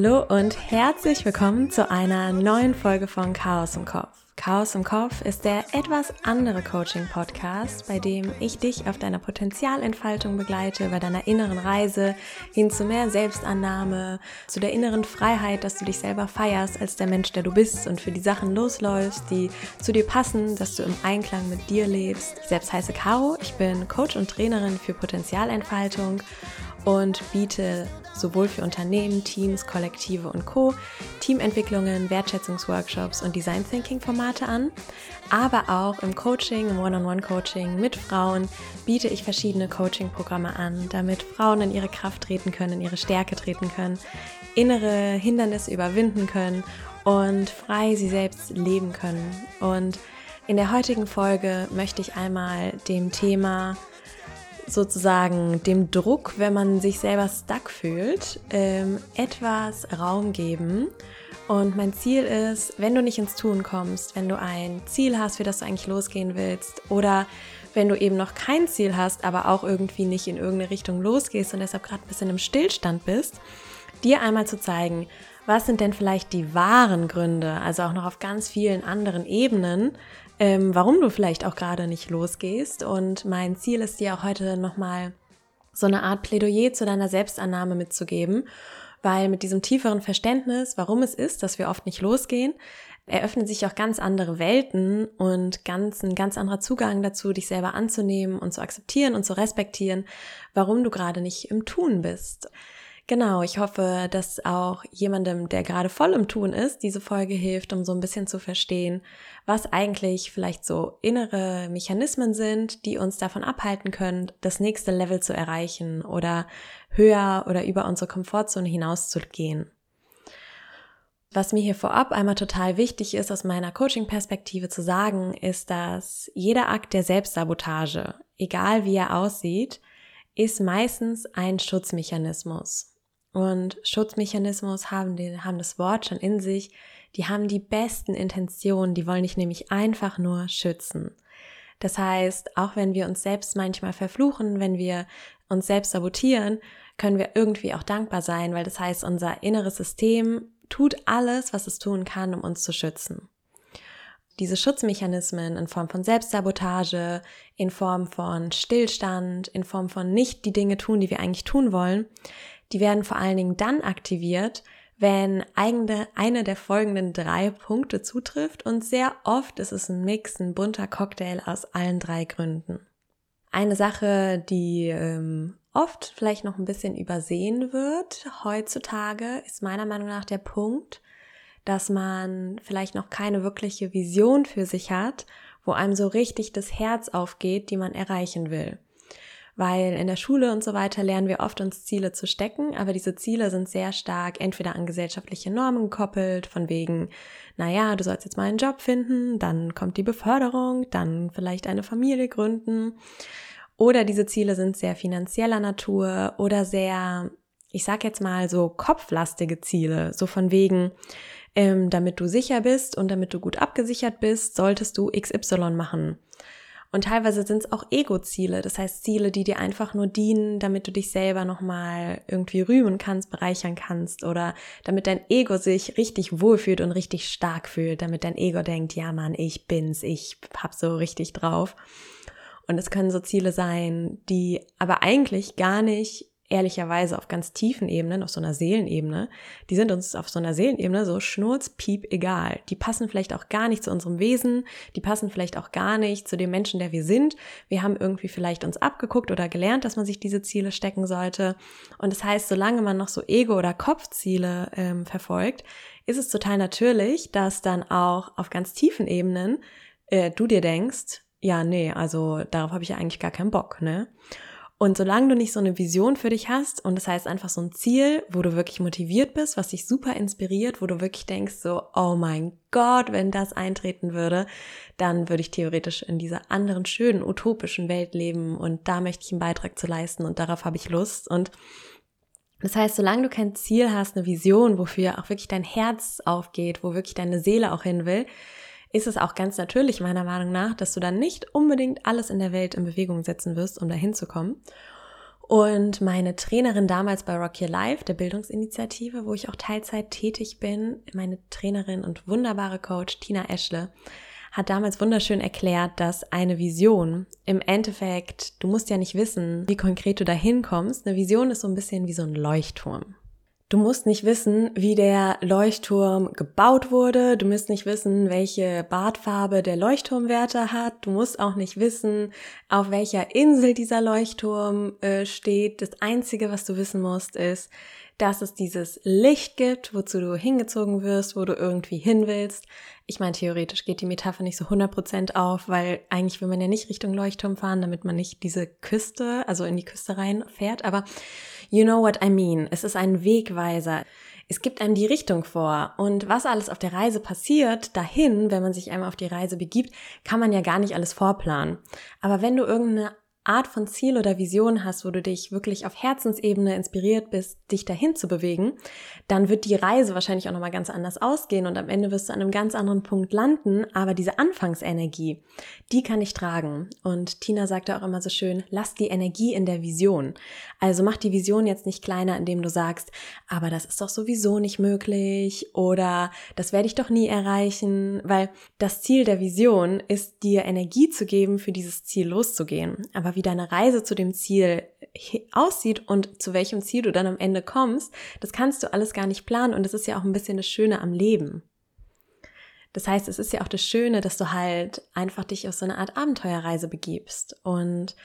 Hallo und herzlich willkommen zu einer neuen Folge von Chaos im Kopf. Chaos im Kopf ist der etwas andere Coaching-Podcast, bei dem ich dich auf deiner Potenzialentfaltung begleite, bei deiner inneren Reise hin zu mehr Selbstannahme, zu der inneren Freiheit, dass du dich selber feierst als der Mensch, der du bist und für die Sachen losläufst, die zu dir passen, dass du im Einklang mit dir lebst. Ich selbst heiße Caro, ich bin Coach und Trainerin für Potenzialentfaltung und biete sowohl für Unternehmen, Teams, Kollektive und Co. Teamentwicklungen, Wertschätzungsworkshops und Design Thinking Formate an. Aber auch im Coaching, im One-on-One-Coaching mit Frauen biete ich verschiedene Coaching-Programme an, damit Frauen in ihre Kraft treten können, in ihre Stärke treten können, innere Hindernisse überwinden können und frei sie selbst leben können. Und in der heutigen Folge möchte ich einmal dem Thema sozusagen dem Druck, wenn man sich selber stuck fühlt, ähm, etwas Raum geben. Und mein Ziel ist, wenn du nicht ins Tun kommst, wenn du ein Ziel hast, für das du eigentlich losgehen willst, oder wenn du eben noch kein Ziel hast, aber auch irgendwie nicht in irgendeine Richtung losgehst und deshalb gerade ein bisschen im Stillstand bist, dir einmal zu zeigen, was sind denn vielleicht die wahren Gründe, also auch noch auf ganz vielen anderen Ebenen, ähm, warum du vielleicht auch gerade nicht losgehst. Und mein Ziel ist dir auch heute nochmal so eine Art Plädoyer zu deiner Selbstannahme mitzugeben, weil mit diesem tieferen Verständnis, warum es ist, dass wir oft nicht losgehen, eröffnen sich auch ganz andere Welten und ganz, ein ganz anderer Zugang dazu, dich selber anzunehmen und zu akzeptieren und zu respektieren, warum du gerade nicht im Tun bist. Genau, ich hoffe, dass auch jemandem, der gerade voll im Tun ist, diese Folge hilft, um so ein bisschen zu verstehen, was eigentlich vielleicht so innere Mechanismen sind, die uns davon abhalten können, das nächste Level zu erreichen oder höher oder über unsere Komfortzone hinauszugehen. Was mir hier vorab einmal total wichtig ist, aus meiner Coaching-Perspektive zu sagen, ist, dass jeder Akt der Selbstsabotage, egal wie er aussieht, ist meistens ein Schutzmechanismus. Und Schutzmechanismus haben, die, haben das Wort schon in sich. Die haben die besten Intentionen. Die wollen dich nämlich einfach nur schützen. Das heißt, auch wenn wir uns selbst manchmal verfluchen, wenn wir uns selbst sabotieren, können wir irgendwie auch dankbar sein, weil das heißt, unser inneres System tut alles, was es tun kann, um uns zu schützen. Diese Schutzmechanismen in Form von Selbstsabotage, in Form von Stillstand, in Form von nicht die Dinge tun, die wir eigentlich tun wollen, die werden vor allen Dingen dann aktiviert, wenn eigene, eine der folgenden drei Punkte zutrifft und sehr oft ist es ein Mix, ein bunter Cocktail aus allen drei Gründen. Eine Sache, die ähm, oft vielleicht noch ein bisschen übersehen wird heutzutage, ist meiner Meinung nach der Punkt, dass man vielleicht noch keine wirkliche Vision für sich hat, wo einem so richtig das Herz aufgeht, die man erreichen will weil in der Schule und so weiter lernen wir oft uns Ziele zu stecken, aber diese Ziele sind sehr stark entweder an gesellschaftliche Normen gekoppelt, von wegen, naja, du sollst jetzt mal einen Job finden, dann kommt die Beförderung, dann vielleicht eine Familie gründen. Oder diese Ziele sind sehr finanzieller Natur oder sehr, ich sag jetzt mal so kopflastige Ziele, so von wegen, ähm, damit du sicher bist und damit du gut abgesichert bist, solltest du XY machen. Und teilweise sind es auch Ego-Ziele, das heißt Ziele, die dir einfach nur dienen, damit du dich selber nochmal irgendwie rühmen kannst, bereichern kannst oder damit dein Ego sich richtig wohlfühlt und richtig stark fühlt, damit dein Ego denkt, ja Mann, ich bin's, ich hab so richtig drauf. Und es können so Ziele sein, die aber eigentlich gar nicht ehrlicherweise auf ganz tiefen Ebenen, auf so einer Seelenebene, die sind uns auf so einer Seelenebene so schnurzpiep egal. Die passen vielleicht auch gar nicht zu unserem Wesen, die passen vielleicht auch gar nicht zu dem Menschen, der wir sind. Wir haben irgendwie vielleicht uns abgeguckt oder gelernt, dass man sich diese Ziele stecken sollte. Und das heißt, solange man noch so Ego- oder Kopfziele ähm, verfolgt, ist es total natürlich, dass dann auch auf ganz tiefen Ebenen äh, du dir denkst, ja, nee, also darauf habe ich ja eigentlich gar keinen Bock, ne? Und solange du nicht so eine Vision für dich hast und das heißt einfach so ein Ziel, wo du wirklich motiviert bist, was dich super inspiriert, wo du wirklich denkst so, oh mein Gott, wenn das eintreten würde, dann würde ich theoretisch in dieser anderen schönen utopischen Welt leben und da möchte ich einen Beitrag zu leisten und darauf habe ich Lust. Und das heißt, solange du kein Ziel hast, eine Vision, wofür auch wirklich dein Herz aufgeht, wo wirklich deine Seele auch hin will, ist es auch ganz natürlich meiner Meinung nach, dass du dann nicht unbedingt alles in der Welt in Bewegung setzen wirst, um dahin zu kommen. Und meine Trainerin damals bei Rock Your Life, der Bildungsinitiative, wo ich auch Teilzeit tätig bin, meine Trainerin und wunderbare Coach Tina Eschle, hat damals wunderschön erklärt, dass eine Vision im Endeffekt, du musst ja nicht wissen, wie konkret du da hinkommst. Eine Vision ist so ein bisschen wie so ein Leuchtturm. Du musst nicht wissen, wie der Leuchtturm gebaut wurde. Du musst nicht wissen, welche Bartfarbe der Leuchtturmwärter hat. Du musst auch nicht wissen, auf welcher Insel dieser Leuchtturm äh, steht. Das Einzige, was du wissen musst, ist, dass es dieses Licht gibt, wozu du hingezogen wirst, wo du irgendwie hin willst. Ich meine, theoretisch geht die Metapher nicht so 100% auf, weil eigentlich will man ja nicht Richtung Leuchtturm fahren, damit man nicht diese Küste, also in die Küste rein fährt. Aber You know what I mean. Es ist ein Wegweiser. Es gibt einem die Richtung vor. Und was alles auf der Reise passiert, dahin, wenn man sich einmal auf die Reise begibt, kann man ja gar nicht alles vorplanen. Aber wenn du irgendeine Art von Ziel oder Vision hast, wo du dich wirklich auf Herzensebene inspiriert bist, dich dahin zu bewegen, dann wird die Reise wahrscheinlich auch nochmal ganz anders ausgehen und am Ende wirst du an einem ganz anderen Punkt landen, aber diese Anfangsenergie, die kann ich tragen. Und Tina sagte auch immer so schön, lass die Energie in der Vision. Also mach die Vision jetzt nicht kleiner, indem du sagst, aber das ist doch sowieso nicht möglich oder das werde ich doch nie erreichen, weil das Ziel der Vision ist, dir Energie zu geben, für dieses Ziel loszugehen. Aber wie deine Reise zu dem Ziel aussieht und zu welchem Ziel du dann am Ende kommst, das kannst du alles gar nicht planen und das ist ja auch ein bisschen das Schöne am Leben. Das heißt, es ist ja auch das Schöne, dass du halt einfach dich auf so eine Art Abenteuerreise begibst. Und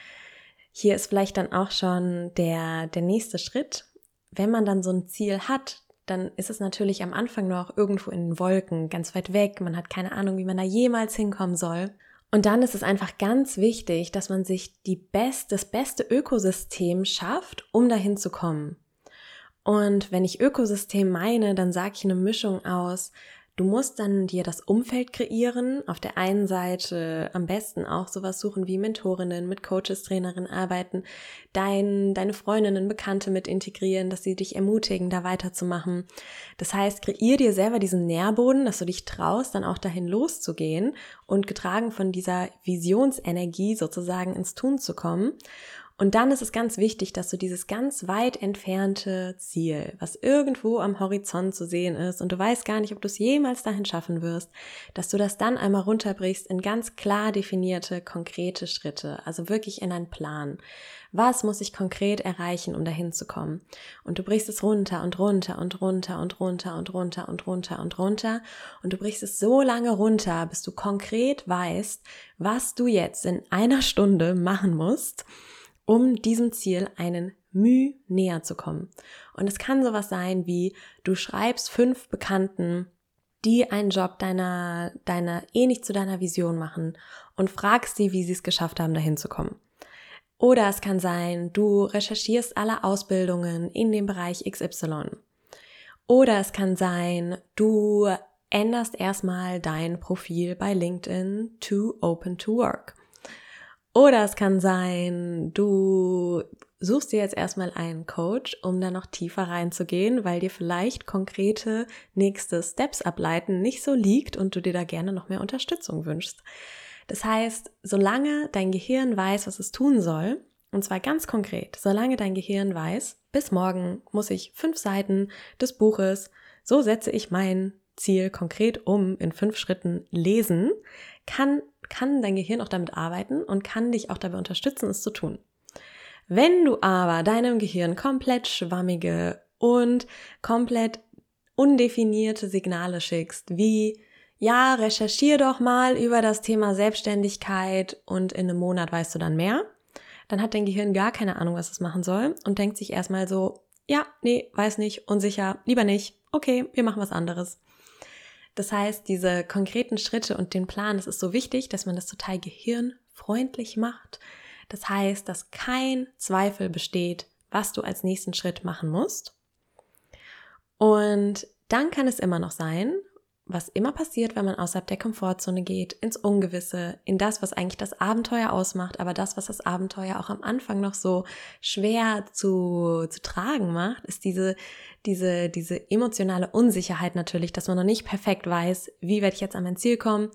hier ist vielleicht dann auch schon der, der nächste Schritt. Wenn man dann so ein Ziel hat, dann ist es natürlich am Anfang noch irgendwo in den Wolken, ganz weit weg. Man hat keine Ahnung, wie man da jemals hinkommen soll. Und dann ist es einfach ganz wichtig, dass man sich die best, das beste Ökosystem schafft, um dahin zu kommen. Und wenn ich Ökosystem meine, dann sage ich eine Mischung aus Du musst dann dir das Umfeld kreieren. Auf der einen Seite am besten auch sowas suchen wie Mentorinnen, mit Coaches, Trainerinnen arbeiten, dein, deine Freundinnen, Bekannte mit integrieren, dass sie dich ermutigen, da weiterzumachen. Das heißt, kreier dir selber diesen Nährboden, dass du dich traust, dann auch dahin loszugehen und getragen von dieser Visionsenergie sozusagen ins Tun zu kommen. Und dann ist es ganz wichtig, dass du dieses ganz weit entfernte Ziel, was irgendwo am Horizont zu sehen ist und du weißt gar nicht, ob du es jemals dahin schaffen wirst, dass du das dann einmal runterbrichst in ganz klar definierte, konkrete Schritte, also wirklich in einen Plan. Was muss ich konkret erreichen, um dahin zu kommen? Und du brichst es runter und runter und runter und runter und runter und runter und runter und du brichst es so lange runter, bis du konkret weißt, was du jetzt in einer Stunde machen musst, um diesem Ziel einen Mühe näher zu kommen. Und es kann sowas sein wie, du schreibst fünf Bekannten, die einen Job deiner, deiner ähnlich zu deiner Vision machen und fragst sie, wie sie es geschafft haben, dahin zu kommen. Oder es kann sein, du recherchierst alle Ausbildungen in dem Bereich XY. Oder es kann sein, du änderst erstmal dein Profil bei LinkedIn to Open to Work. Oder es kann sein, du suchst dir jetzt erstmal einen Coach, um da noch tiefer reinzugehen, weil dir vielleicht konkrete nächste Steps ableiten nicht so liegt und du dir da gerne noch mehr Unterstützung wünschst. Das heißt, solange dein Gehirn weiß, was es tun soll, und zwar ganz konkret, solange dein Gehirn weiß, bis morgen muss ich fünf Seiten des Buches, so setze ich mein Ziel konkret um in fünf Schritten lesen, kann kann dein Gehirn auch damit arbeiten und kann dich auch dabei unterstützen, es zu tun. Wenn du aber deinem Gehirn komplett schwammige und komplett undefinierte Signale schickst, wie ja, recherchier doch mal über das Thema Selbstständigkeit und in einem Monat weißt du dann mehr, dann hat dein Gehirn gar keine Ahnung, was es machen soll und denkt sich erstmal so, ja, nee, weiß nicht, unsicher, lieber nicht, okay, wir machen was anderes. Das heißt, diese konkreten Schritte und den Plan, es ist so wichtig, dass man das total gehirnfreundlich macht. Das heißt, dass kein Zweifel besteht, was du als nächsten Schritt machen musst. Und dann kann es immer noch sein, was immer passiert, wenn man außerhalb der Komfortzone geht, ins Ungewisse, in das, was eigentlich das Abenteuer ausmacht, aber das, was das Abenteuer auch am Anfang noch so schwer zu, zu tragen macht, ist diese, diese, diese emotionale Unsicherheit natürlich, dass man noch nicht perfekt weiß, wie werde ich jetzt an mein Ziel kommen.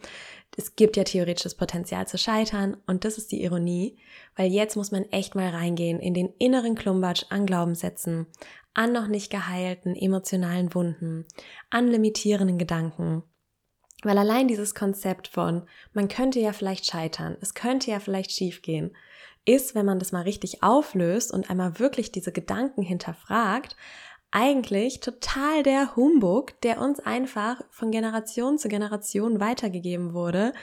es gibt ja theoretisch das Potenzial zu scheitern und das ist die Ironie, weil jetzt muss man echt mal reingehen in den inneren Klumbatsch an Glaubenssätzen, an noch nicht geheilten emotionalen Wunden, an limitierenden Gedanken. Weil allein dieses Konzept von, man könnte ja vielleicht scheitern, es könnte ja vielleicht schiefgehen, ist, wenn man das mal richtig auflöst und einmal wirklich diese Gedanken hinterfragt, eigentlich total der Humbug, der uns einfach von Generation zu Generation weitergegeben wurde,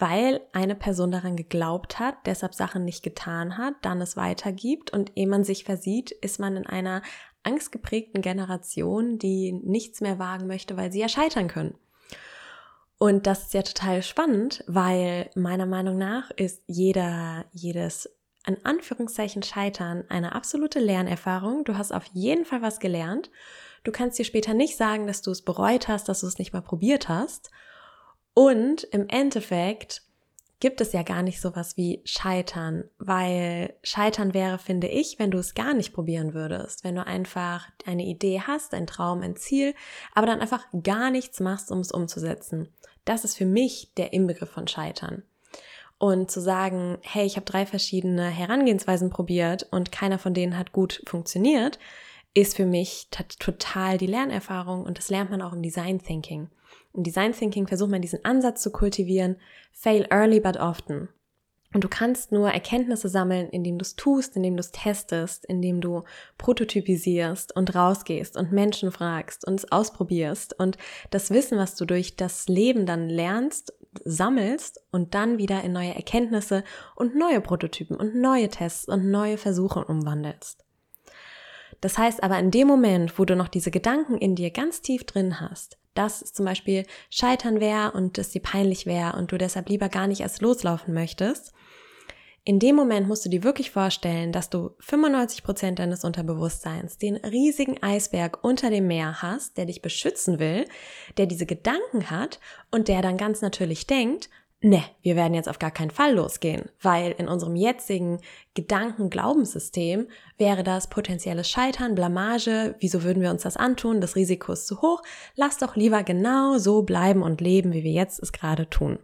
weil eine Person daran geglaubt hat, deshalb Sachen nicht getan hat, dann es weitergibt und ehe man sich versieht, ist man in einer angstgeprägten Generation, die nichts mehr wagen möchte, weil sie ja scheitern können. Und das ist ja total spannend, weil meiner Meinung nach ist jeder, jedes an Anführungszeichen Scheitern eine absolute Lernerfahrung. Du hast auf jeden Fall was gelernt. Du kannst dir später nicht sagen, dass du es bereut hast, dass du es nicht mal probiert hast. Und im Endeffekt gibt es ja gar nicht sowas wie Scheitern, weil Scheitern wäre, finde ich, wenn du es gar nicht probieren würdest, wenn du einfach eine Idee hast, ein Traum, ein Ziel, aber dann einfach gar nichts machst, um es umzusetzen. Das ist für mich der Inbegriff von Scheitern. Und zu sagen, hey, ich habe drei verschiedene Herangehensweisen probiert und keiner von denen hat gut funktioniert, ist für mich total die Lernerfahrung und das lernt man auch im Design Thinking. Im Design Thinking versucht man diesen Ansatz zu kultivieren, fail early but often. Und du kannst nur Erkenntnisse sammeln, indem du es tust, indem du es testest, indem du prototypisierst und rausgehst und Menschen fragst und es ausprobierst und das Wissen, was du durch das Leben dann lernst, sammelst und dann wieder in neue Erkenntnisse und neue Prototypen und neue Tests und neue Versuche umwandelst. Das heißt aber in dem Moment, wo du noch diese Gedanken in dir ganz tief drin hast, dass es zum Beispiel Scheitern wäre und es dir peinlich wäre und du deshalb lieber gar nicht erst loslaufen möchtest, in dem Moment musst du dir wirklich vorstellen, dass du 95 Prozent deines Unterbewusstseins den riesigen Eisberg unter dem Meer hast, der dich beschützen will, der diese Gedanken hat und der dann ganz natürlich denkt, ne, wir werden jetzt auf gar keinen Fall losgehen, weil in unserem jetzigen Gedanken-Glaubenssystem wäre das potenzielles Scheitern, Blamage, wieso würden wir uns das antun, das Risiko ist zu hoch, lass doch lieber genau so bleiben und leben, wie wir jetzt es gerade tun.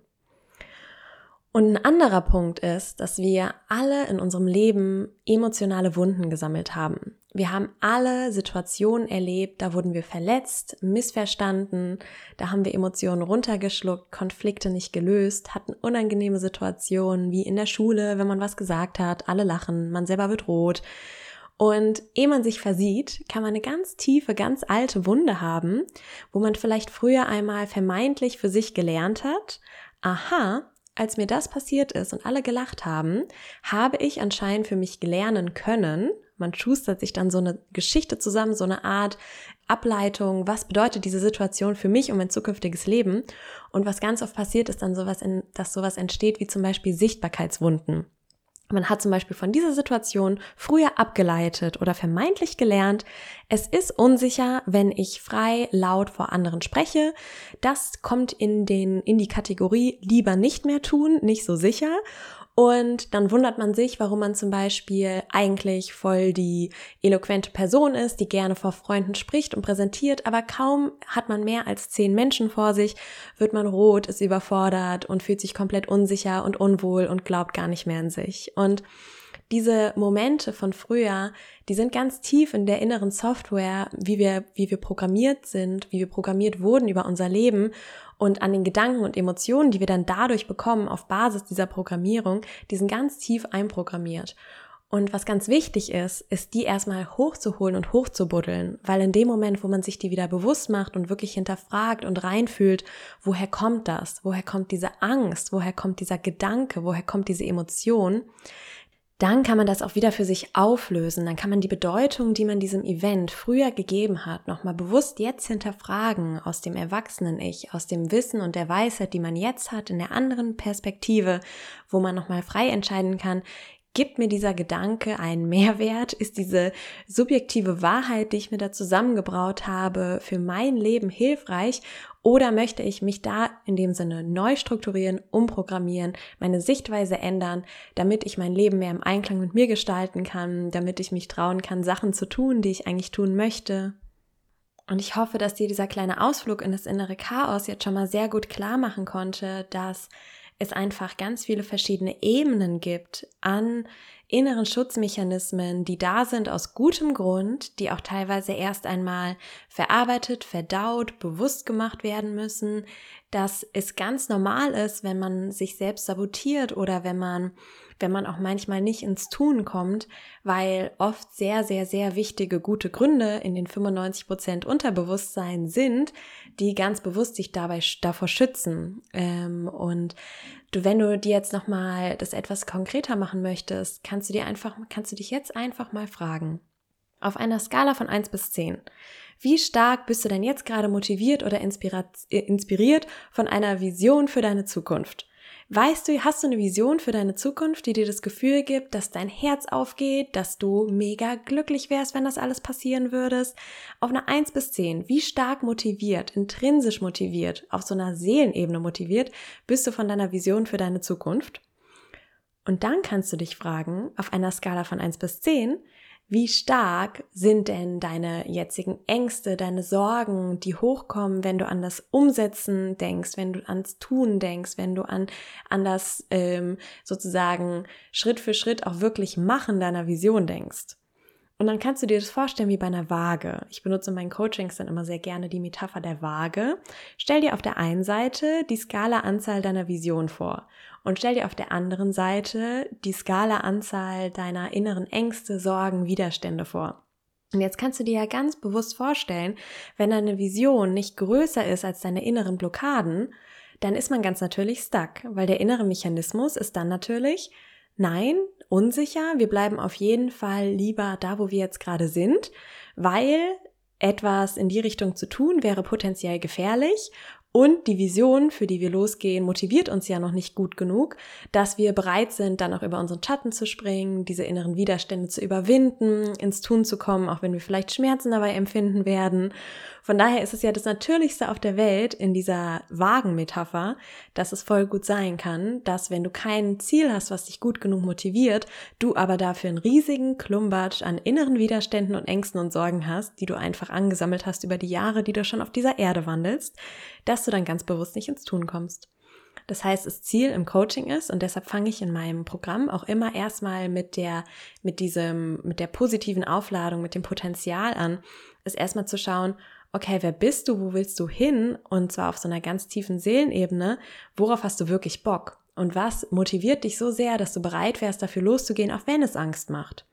Und ein anderer Punkt ist, dass wir alle in unserem Leben emotionale Wunden gesammelt haben. Wir haben alle Situationen erlebt, da wurden wir verletzt, missverstanden, da haben wir Emotionen runtergeschluckt, Konflikte nicht gelöst, hatten unangenehme Situationen wie in der Schule, wenn man was gesagt hat, alle lachen, man selber wird rot. Und ehe man sich versieht, kann man eine ganz tiefe, ganz alte Wunde haben, wo man vielleicht früher einmal vermeintlich für sich gelernt hat, aha, als mir das passiert ist und alle gelacht haben, habe ich anscheinend für mich lernen können, man schustert sich dann so eine Geschichte zusammen, so eine Art Ableitung, was bedeutet diese Situation für mich und mein zukünftiges Leben. Und was ganz oft passiert, ist dann sowas, in, dass sowas entsteht wie zum Beispiel Sichtbarkeitswunden. Man hat zum Beispiel von dieser Situation früher abgeleitet oder vermeintlich gelernt, es ist unsicher, wenn ich frei laut vor anderen spreche. Das kommt in den, in die Kategorie lieber nicht mehr tun, nicht so sicher. Und dann wundert man sich, warum man zum Beispiel eigentlich voll die eloquente Person ist, die gerne vor Freunden spricht und präsentiert, aber kaum hat man mehr als zehn Menschen vor sich, wird man rot, ist überfordert und fühlt sich komplett unsicher und unwohl und glaubt gar nicht mehr an sich. Und diese Momente von früher, die sind ganz tief in der inneren Software, wie wir, wie wir programmiert sind, wie wir programmiert wurden über unser Leben und an den Gedanken und Emotionen, die wir dann dadurch bekommen auf Basis dieser Programmierung, die sind ganz tief einprogrammiert. Und was ganz wichtig ist, ist die erstmal hochzuholen und hochzubuddeln, weil in dem Moment, wo man sich die wieder bewusst macht und wirklich hinterfragt und reinfühlt, woher kommt das? Woher kommt diese Angst? Woher kommt dieser Gedanke? Woher kommt diese Emotion? Dann kann man das auch wieder für sich auflösen. Dann kann man die Bedeutung, die man diesem Event früher gegeben hat, nochmal bewusst jetzt hinterfragen aus dem Erwachsenen-Ich, aus dem Wissen und der Weisheit, die man jetzt hat, in der anderen Perspektive, wo man nochmal frei entscheiden kann, Gibt mir dieser Gedanke einen Mehrwert? Ist diese subjektive Wahrheit, die ich mir da zusammengebraut habe, für mein Leben hilfreich? Oder möchte ich mich da in dem Sinne neu strukturieren, umprogrammieren, meine Sichtweise ändern, damit ich mein Leben mehr im Einklang mit mir gestalten kann, damit ich mich trauen kann, Sachen zu tun, die ich eigentlich tun möchte? Und ich hoffe, dass dir dieser kleine Ausflug in das innere Chaos jetzt schon mal sehr gut klar machen konnte, dass es einfach ganz viele verschiedene Ebenen gibt an inneren Schutzmechanismen, die da sind aus gutem Grund, die auch teilweise erst einmal verarbeitet, verdaut, bewusst gemacht werden müssen, dass es ganz normal ist, wenn man sich selbst sabotiert oder wenn man wenn man auch manchmal nicht ins Tun kommt, weil oft sehr, sehr, sehr wichtige, gute Gründe in den 95 Prozent Unterbewusstsein sind, die ganz bewusst sich dabei davor schützen. Ähm, und du, wenn du dir jetzt nochmal das etwas konkreter machen möchtest, kannst du dir einfach, kannst du dich jetzt einfach mal fragen. Auf einer Skala von 1 bis 10. Wie stark bist du denn jetzt gerade motiviert oder inspiriert von einer Vision für deine Zukunft? Weißt du, hast du eine Vision für deine Zukunft, die dir das Gefühl gibt, dass dein Herz aufgeht, dass du mega glücklich wärst, wenn das alles passieren würdest? Auf einer 1 bis 10, wie stark motiviert, intrinsisch motiviert, auf so einer Seelenebene motiviert bist du von deiner Vision für deine Zukunft? Und dann kannst du dich fragen, auf einer Skala von 1 bis 10, wie stark sind denn deine jetzigen Ängste, deine Sorgen, die hochkommen, wenn du an das Umsetzen denkst, wenn du ans Tun denkst, wenn du an, an das ähm, sozusagen Schritt für Schritt auch wirklich Machen deiner Vision denkst? Und dann kannst du dir das vorstellen wie bei einer Waage. Ich benutze in meinen Coachings dann immer sehr gerne die Metapher der Waage. Stell dir auf der einen Seite die Skala-Anzahl deiner Vision vor und stell dir auf der anderen Seite die Skala-Anzahl deiner inneren Ängste, Sorgen, Widerstände vor. Und jetzt kannst du dir ja ganz bewusst vorstellen, wenn deine Vision nicht größer ist als deine inneren Blockaden, dann ist man ganz natürlich stuck, weil der innere Mechanismus ist dann natürlich, nein, unsicher. Wir bleiben auf jeden Fall lieber da, wo wir jetzt gerade sind, weil etwas in die Richtung zu tun wäre potenziell gefährlich und die Vision, für die wir losgehen, motiviert uns ja noch nicht gut genug, dass wir bereit sind, dann auch über unseren Schatten zu springen, diese inneren Widerstände zu überwinden, ins Tun zu kommen, auch wenn wir vielleicht Schmerzen dabei empfinden werden. Von daher ist es ja das Natürlichste auf der Welt in dieser Wagenmetapher, dass es voll gut sein kann, dass wenn du kein Ziel hast, was dich gut genug motiviert, du aber dafür einen riesigen Klumbatsch an inneren Widerständen und Ängsten und Sorgen hast, die du einfach angesammelt hast über die Jahre, die du schon auf dieser Erde wandelst, dass du dann ganz bewusst nicht ins Tun kommst. Das heißt, das Ziel im Coaching ist, und deshalb fange ich in meinem Programm auch immer erstmal mit der, mit diesem, mit der positiven Aufladung, mit dem Potenzial an, ist erstmal zu schauen, okay, wer bist du, wo willst du hin? Und zwar auf so einer ganz tiefen Seelenebene, worauf hast du wirklich Bock? Und was motiviert dich so sehr, dass du bereit wärst, dafür loszugehen, auch wenn es Angst macht?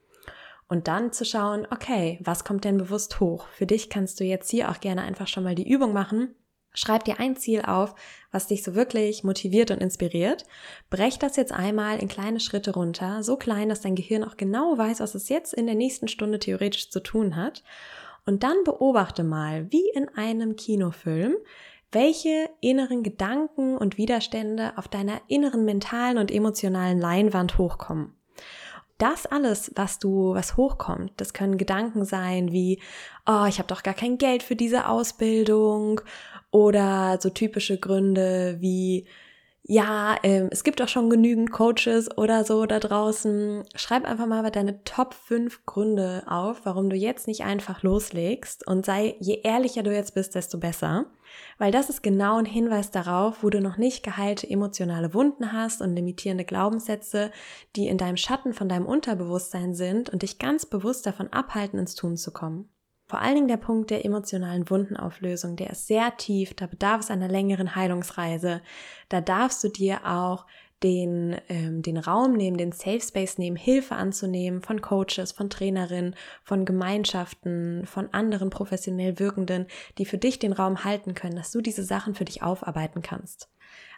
Und dann zu schauen, okay, was kommt denn bewusst hoch? Für dich kannst du jetzt hier auch gerne einfach schon mal die Übung machen. Schreib dir ein Ziel auf, was dich so wirklich motiviert und inspiriert. Brech das jetzt einmal in kleine Schritte runter, so klein, dass dein Gehirn auch genau weiß, was es jetzt in der nächsten Stunde theoretisch zu tun hat. Und dann beobachte mal, wie in einem Kinofilm, welche inneren Gedanken und Widerstände auf deiner inneren mentalen und emotionalen Leinwand hochkommen. Das alles, was du, was hochkommt, das können Gedanken sein wie, oh, ich habe doch gar kein Geld für diese Ausbildung oder so typische Gründe wie, ja, ähm, es gibt auch schon genügend Coaches oder so da draußen. Schreib einfach mal deine Top 5 Gründe auf, warum du jetzt nicht einfach loslegst und sei, je ehrlicher du jetzt bist, desto besser. Weil das ist genau ein Hinweis darauf, wo du noch nicht geheilte emotionale Wunden hast und limitierende Glaubenssätze, die in deinem Schatten von deinem Unterbewusstsein sind und dich ganz bewusst davon abhalten, ins Tun zu kommen. Vor allen Dingen der Punkt der emotionalen Wundenauflösung, der ist sehr tief, da bedarf es einer längeren Heilungsreise. Da darfst du dir auch den, ähm, den Raum nehmen, den Safe Space nehmen, Hilfe anzunehmen von Coaches, von Trainerinnen, von Gemeinschaften, von anderen professionell Wirkenden, die für dich den Raum halten können, dass du diese Sachen für dich aufarbeiten kannst.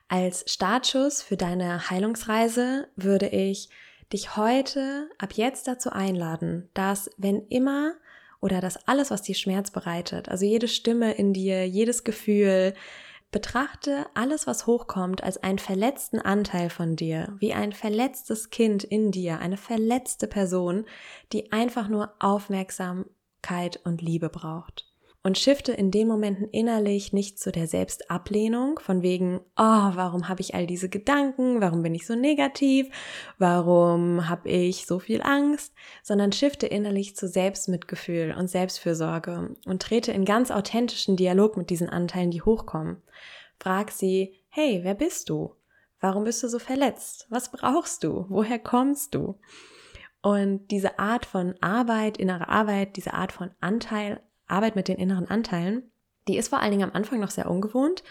Als Startschuss für deine Heilungsreise würde ich dich heute ab jetzt dazu einladen, dass wenn immer oder dass alles, was dir Schmerz bereitet, also jede Stimme in dir, jedes Gefühl, betrachte alles, was hochkommt, als einen verletzten Anteil von dir, wie ein verletztes Kind in dir, eine verletzte Person, die einfach nur Aufmerksamkeit und Liebe braucht. Und shifte in den Momenten innerlich nicht zu der Selbstablehnung von wegen, oh, warum habe ich all diese Gedanken, warum bin ich so negativ, warum habe ich so viel Angst, sondern shifte innerlich zu Selbstmitgefühl und Selbstfürsorge und trete in ganz authentischen Dialog mit diesen Anteilen, die hochkommen. Frag sie, hey, wer bist du? Warum bist du so verletzt? Was brauchst du? Woher kommst du? Und diese Art von Arbeit, innere Arbeit, diese Art von Anteil, Arbeit mit den inneren Anteilen, die ist vor allen Dingen am Anfang noch sehr ungewohnt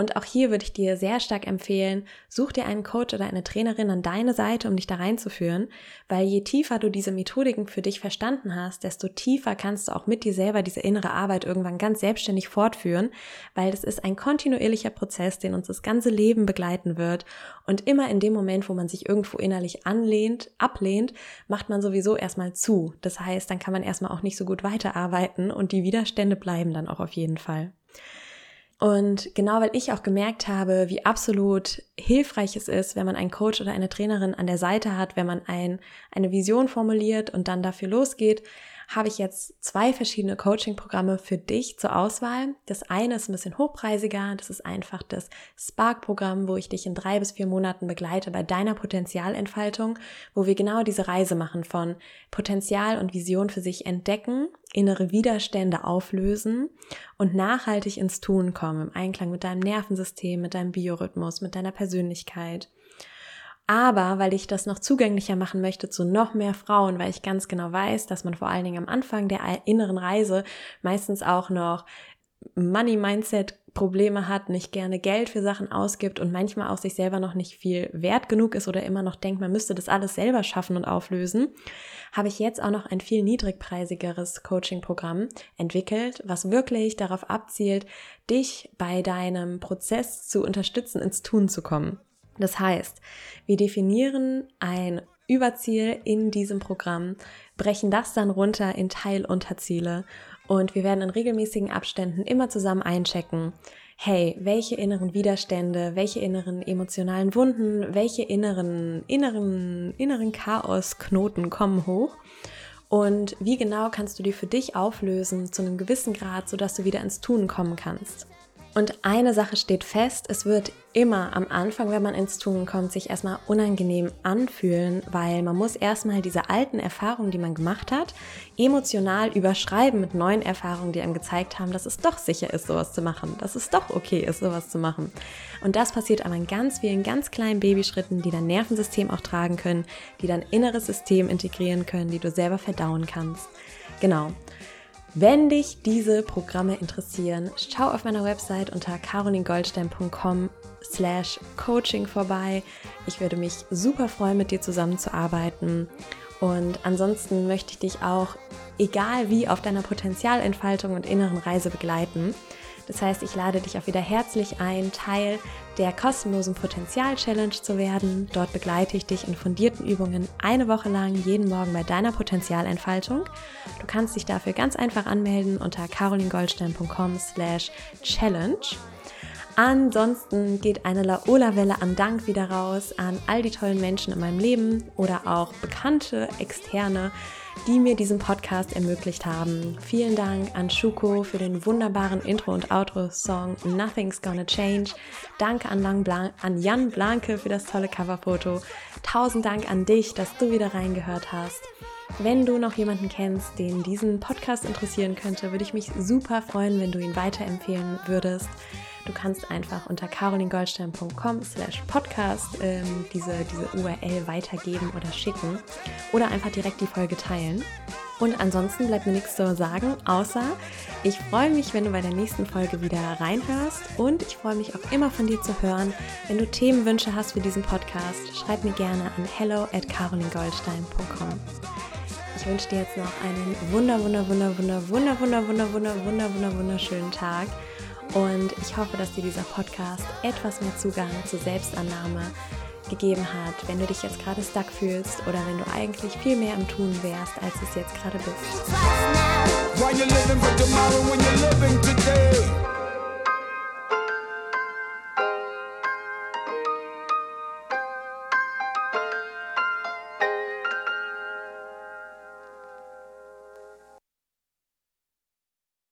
und auch hier würde ich dir sehr stark empfehlen, such dir einen Coach oder eine Trainerin an deine Seite, um dich da reinzuführen, weil je tiefer du diese Methodiken für dich verstanden hast, desto tiefer kannst du auch mit dir selber diese innere Arbeit irgendwann ganz selbstständig fortführen, weil das ist ein kontinuierlicher Prozess, den uns das ganze Leben begleiten wird und immer in dem Moment, wo man sich irgendwo innerlich anlehnt, ablehnt, macht man sowieso erstmal zu. Das heißt, dann kann man erstmal auch nicht so gut weiterarbeiten und die Widerstände bleiben dann auch auf jeden Fall. Und genau weil ich auch gemerkt habe, wie absolut hilfreich es ist, wenn man einen Coach oder eine Trainerin an der Seite hat, wenn man ein, eine Vision formuliert und dann dafür losgeht, habe ich jetzt zwei verschiedene Coaching-Programme für dich zur Auswahl. Das eine ist ein bisschen hochpreisiger. Das ist einfach das Spark-Programm, wo ich dich in drei bis vier Monaten begleite bei deiner Potenzialentfaltung, wo wir genau diese Reise machen von Potenzial und Vision für sich entdecken, innere Widerstände auflösen und nachhaltig ins Tun kommen, im Einklang mit deinem Nervensystem, mit deinem Biorhythmus, mit deiner Persönlichkeit. Aber weil ich das noch zugänglicher machen möchte zu noch mehr Frauen, weil ich ganz genau weiß, dass man vor allen Dingen am Anfang der inneren Reise meistens auch noch Money-Mindset-Probleme hat, nicht gerne Geld für Sachen ausgibt und manchmal auch sich selber noch nicht viel wert genug ist oder immer noch denkt, man müsste das alles selber schaffen und auflösen, habe ich jetzt auch noch ein viel niedrigpreisigeres Coaching-Programm entwickelt, was wirklich darauf abzielt, dich bei deinem Prozess zu unterstützen, ins Tun zu kommen. Das heißt, wir definieren ein Überziel in diesem Programm, brechen das dann runter in Teilunterziele und wir werden in regelmäßigen Abständen immer zusammen einchecken. Hey, welche inneren Widerstände, welche inneren emotionalen Wunden, welche inneren, inneren, inneren Chaosknoten kommen hoch? Und wie genau kannst du die für dich auflösen zu einem gewissen Grad, sodass du wieder ins Tun kommen kannst? Und eine Sache steht fest, es wird immer am Anfang, wenn man ins Tun kommt, sich erstmal unangenehm anfühlen, weil man muss erstmal diese alten Erfahrungen, die man gemacht hat, emotional überschreiben mit neuen Erfahrungen, die einem gezeigt haben, dass es doch sicher ist, sowas zu machen, dass es doch okay ist, sowas zu machen. Und das passiert aber in ganz vielen, ganz kleinen Babyschritten, die dein Nervensystem auch tragen können, die dein inneres System integrieren können, die du selber verdauen kannst. Genau. Wenn dich diese Programme interessieren, schau auf meiner Website unter carolingoldstein.com slash coaching vorbei. Ich würde mich super freuen, mit dir zusammenzuarbeiten. Und ansonsten möchte ich dich auch, egal wie, auf deiner Potenzialentfaltung und inneren Reise begleiten. Das heißt, ich lade dich auch wieder herzlich ein, Teil der kostenlosen Potenzial-Challenge zu werden. Dort begleite ich dich in fundierten Übungen eine Woche lang jeden Morgen bei deiner Potenzialentfaltung. Du kannst dich dafür ganz einfach anmelden unter carolingoldstein.com slash challenge. Ansonsten geht eine Laola-Welle an Dank wieder raus an all die tollen Menschen in meinem Leben oder auch bekannte, externe, die mir diesen Podcast ermöglicht haben. Vielen Dank an Schuko für den wunderbaren Intro- und Outro-Song Nothing's Gonna Change. Danke an, Blan an Jan Blanke für das tolle Coverfoto. Tausend Dank an dich, dass du wieder reingehört hast. Wenn du noch jemanden kennst, den diesen Podcast interessieren könnte, würde ich mich super freuen, wenn du ihn weiterempfehlen würdest. Du kannst einfach unter carolingoldstein.com slash podcast ähm, diese, diese URL weitergeben oder schicken oder einfach direkt die Folge teilen. Und ansonsten bleibt mir nichts zu sagen, außer ich freue mich, wenn du bei der nächsten Folge wieder reinhörst und ich freue mich auch immer von dir zu hören. Wenn du Themenwünsche hast für diesen Podcast, schreib mir gerne an hello at carolingoldstein.com. Ich wünsche dir jetzt noch einen wunder, wunder, wunder, wunder, wunder, wunder, wunder, wunder, wunder, wunder, wunderschönen Tag. Und ich hoffe, dass dir dieser Podcast etwas mehr Zugang zur Selbstannahme gegeben hat, wenn du dich jetzt gerade stuck fühlst oder wenn du eigentlich viel mehr im Tun wärst, als es jetzt gerade bist.